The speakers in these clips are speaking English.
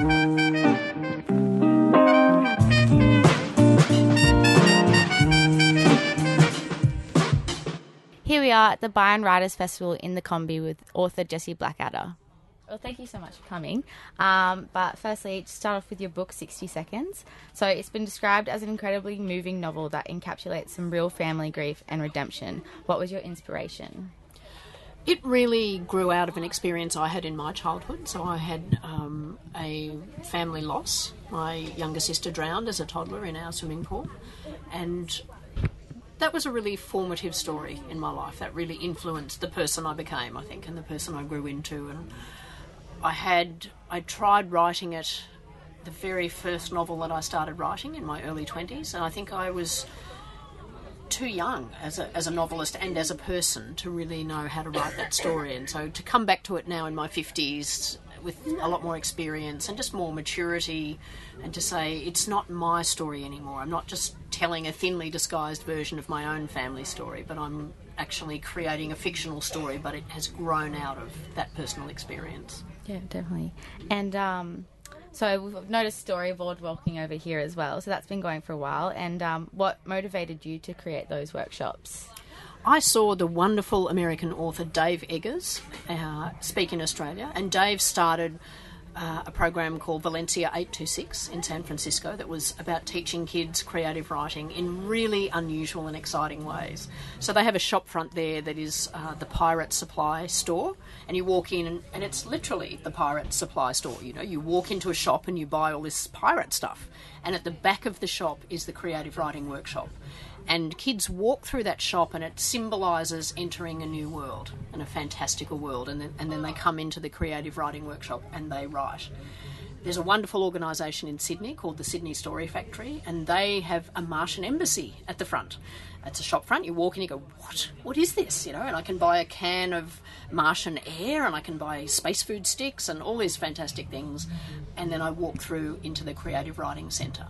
Here we are at the Byron Writers Festival in the Combi with author Jesse Blackadder. Well, thank you so much for coming. Um, but firstly, to start off with your book, 60 Seconds. So, it's been described as an incredibly moving novel that encapsulates some real family grief and redemption. What was your inspiration? It really grew out of an experience I had in my childhood. So, I had um, a family loss. My younger sister drowned as a toddler in our swimming pool. And that was a really formative story in my life. That really influenced the person I became, I think, and the person I grew into. And I had I tried writing it the very first novel that I started writing in my early twenties, and I think I was too young as a, as a novelist and as a person to really know how to write that story. And so to come back to it now in my 50s with a lot more experience and just more maturity, and to say it's not my story anymore. I'm not just telling a thinly disguised version of my own family story, but I'm actually creating a fictional story, but it has grown out of that personal experience. Yeah, definitely. And um, so we've noticed storyboard walking over here as well. So that's been going for a while. And um, what motivated you to create those workshops? I saw the wonderful American author Dave Eggers uh, speak in Australia, and Dave started uh, a program called Valencia 826 in San Francisco that was about teaching kids creative writing in really unusual and exciting ways. So they have a shop front there that is uh, the Pirate Supply store, and you walk in, and, and it's literally the Pirate Supply store. You know, you walk into a shop and you buy all this pirate stuff, and at the back of the shop is the creative writing workshop and kids walk through that shop and it symbolises entering a new world and a fantastical world and then, and then they come into the creative writing workshop and they write there's a wonderful organisation in Sydney called the Sydney Story Factory, and they have a Martian embassy at the front. It's a shop front. You walk in, you go, "What? What is this?" You know, and I can buy a can of Martian air, and I can buy space food sticks, and all these fantastic things. And then I walk through into the Creative Writing Centre.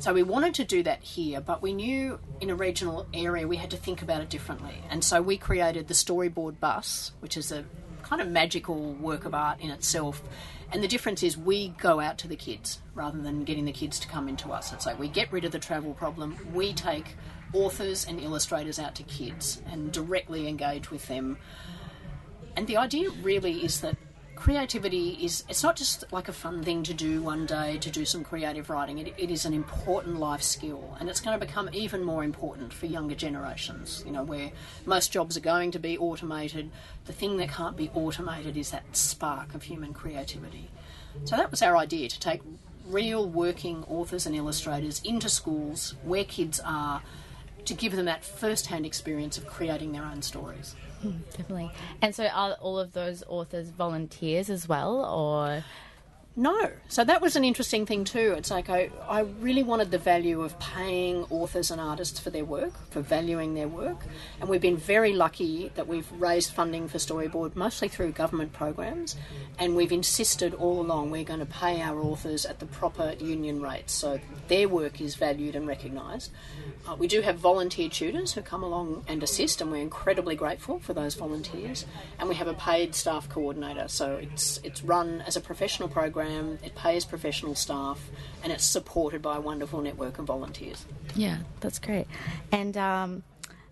So we wanted to do that here, but we knew in a regional area we had to think about it differently. And so we created the storyboard bus, which is a kind of magical work of art in itself. And the difference is we go out to the kids rather than getting the kids to come into us. It's like we get rid of the travel problem, we take authors and illustrators out to kids and directly engage with them. And the idea really is that creativity is it's not just like a fun thing to do one day to do some creative writing. It, it is an important life skill and it's going to become even more important for younger generations you know where most jobs are going to be automated. The thing that can't be automated is that spark of human creativity. So that was our idea to take real working authors and illustrators into schools where kids are to give them that first-hand experience of creating their own stories Hmm, definitely. And so, are all of those authors volunteers as well, or? No. So that was an interesting thing too. It's like I, I really wanted the value of paying authors and artists for their work, for valuing their work. And we've been very lucky that we've raised funding for Storyboard mostly through government programs. And we've insisted all along we're going to pay our authors at the proper union rates so their work is valued and recognised. Uh, we do have volunteer tutors who come along and assist, and we're incredibly grateful for those volunteers. And we have a paid staff coordinator, so it's, it's run as a professional program program, it pays professional staff, and it's supported by a wonderful network of volunteers. Yeah, that's great. And um,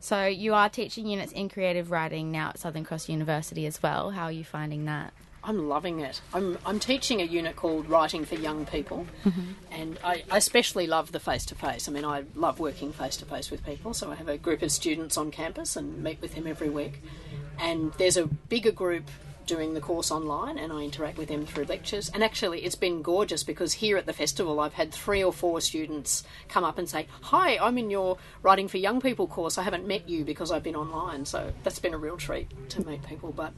so you are teaching units in creative writing now at Southern Cross University as well. How are you finding that? I'm loving it. I'm, I'm teaching a unit called Writing for Young People, mm-hmm. and I, I, especially love the face to face. I mean, I love working face to face with people, so I have a group of students on campus and meet with them every week. And there's a bigger group doing the course online and I interact with them through lectures. And actually, it's been gorgeous because here at the festival, I've had three or four students come up and say, Hi, I'm in your Writing for Young People course. I haven't met you because I've been online. So that's been a real treat to meet people. But,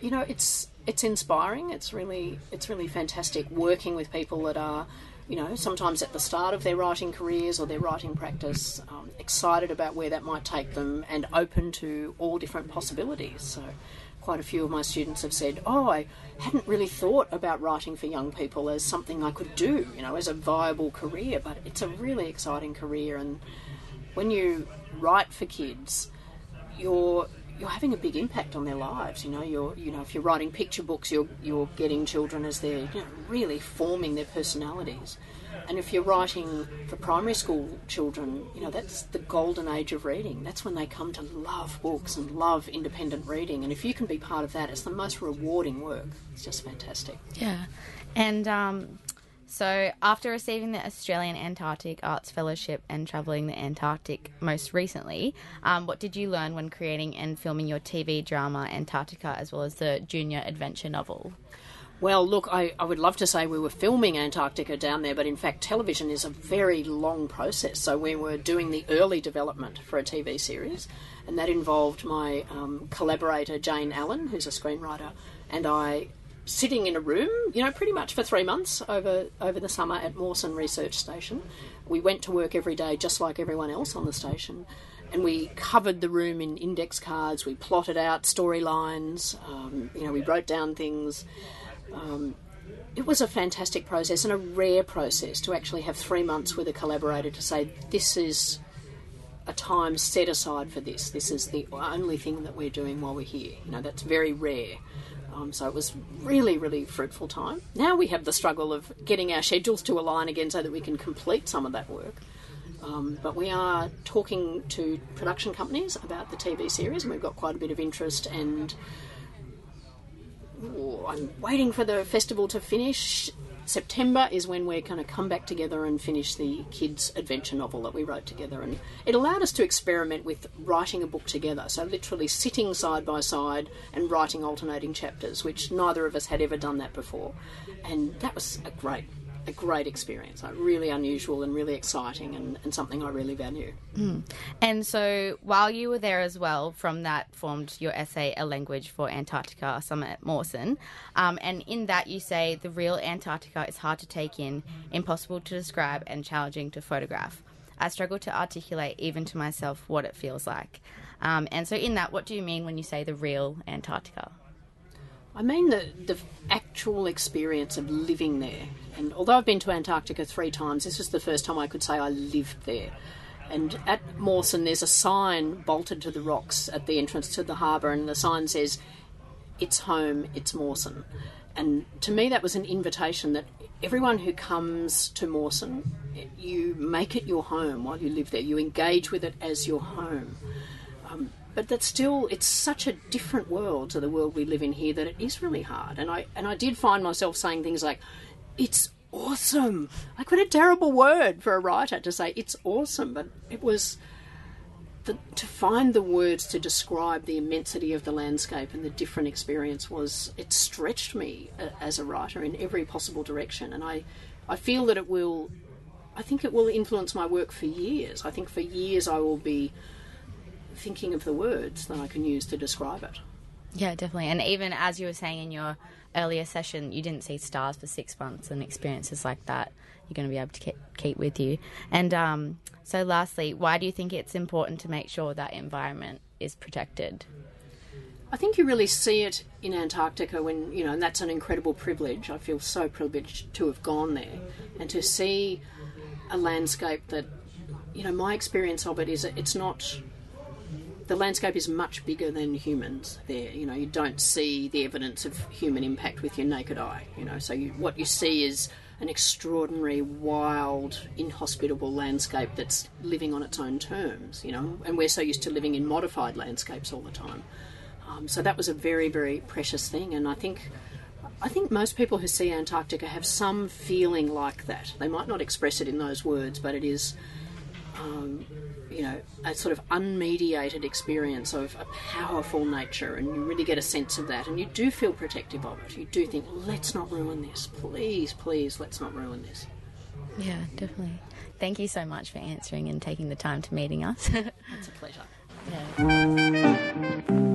you know, it's it's inspiring. It's really it's really fantastic working with people that are you know, sometimes at the start of their writing careers or their writing practice, um, excited about where that might take them and open to all different possibilities. So quite a few of my students have said, "Oh, I hadn't really thought about writing for young people as something I could do, you know, as a viable career, but it's a really exciting career and when you write for kids, you're you're having a big impact on their lives. You know, you're you know if you're writing picture books, you're you're getting children as they're you know, really forming their personalities. And if you're writing for primary school children, you know that's the golden age of reading. That's when they come to love books and love independent reading. And if you can be part of that, it's the most rewarding work. It's just fantastic. Yeah, and um, so, after receiving the Australian Antarctic Arts Fellowship and travelling the Antarctic most recently, um, what did you learn when creating and filming your TV drama Antarctica as well as the junior adventure novel? Well, look, I, I would love to say we were filming Antarctica down there, but in fact, television is a very long process. So, we were doing the early development for a TV series, and that involved my um, collaborator Jane Allen, who's a screenwriter, and I sitting in a room, you know, pretty much for three months over over the summer at Mawson Research Station. We went to work every day, just like everyone else on the station, and we covered the room in index cards. We plotted out storylines. Um, you know, we wrote down things. Um, it was a fantastic process and a rare process to actually have three months with a collaborator to say this is a time set aside for this. This is the only thing that we're doing while we're here. You know, that's very rare. Um, so it was really, really fruitful time. Now we have the struggle of getting our schedules to align again so that we can complete some of that work. Um, but we are talking to production companies about the TV series, and we've got quite a bit of interest. And I'm waiting for the festival to finish. September is when we're going to come back together and finish the kids' adventure novel that we wrote together. And it allowed us to experiment with writing a book together. So, literally sitting side by side and writing alternating chapters, which neither of us had ever done that before. And that was a great a great experience, like really unusual and really exciting, and, and something I really value. Mm. And so, while you were there as well, from that formed your essay, A Language for Antarctica, Summer at Mawson. Um, and in that, you say the real Antarctica is hard to take in, impossible to describe, and challenging to photograph. I struggle to articulate, even to myself, what it feels like. Um, and so, in that, what do you mean when you say the real Antarctica? I mean the, the actual experience of living there. And although I've been to Antarctica three times, this was the first time I could say I lived there. And at Mawson, there's a sign bolted to the rocks at the entrance to the harbour, and the sign says, It's home, it's Mawson. And to me, that was an invitation that everyone who comes to Mawson, you make it your home while you live there. You engage with it as your home. But that's still it's such a different world to the world we live in here that it is really hard. And i and i did find myself saying things like it's awesome. Like what a terrible word for a writer to say it's awesome but it was the, to find the words to describe the immensity of the landscape and the different experience was it stretched me uh, as a writer in every possible direction. And i i feel that it will i think it will influence my work for years. I think for years i will be thinking of the words that I can use to describe it. Yeah, definitely. And even as you were saying in your earlier session, you didn't see stars for six months, and experiences like that you're going to be able to keep with you. And um, so, lastly, why do you think it's important to make sure that environment is protected? I think you really see it in Antarctica when, you know, and that's an incredible privilege. I feel so privileged to have gone there and to see a landscape that, you know, my experience of it is it's not the landscape is much bigger than humans there. You know, you don't see the evidence of human impact with your naked eye. You know, so you, what you see is an extraordinary, wild, inhospitable landscape that's living on its own terms. You know, and we're so used to living in modified landscapes all the time. Um, so that was a very, very precious thing, and I think. I think most people who see Antarctica have some feeling like that. They might not express it in those words, but it is um, you know, a sort of unmediated experience of a powerful nature, and you really get a sense of that, and you do feel protective of it. You do think, let's not ruin this. Please, please, let's not ruin this. Yeah, definitely. Thank you so much for answering and taking the time to meeting us. it's a pleasure. Yeah.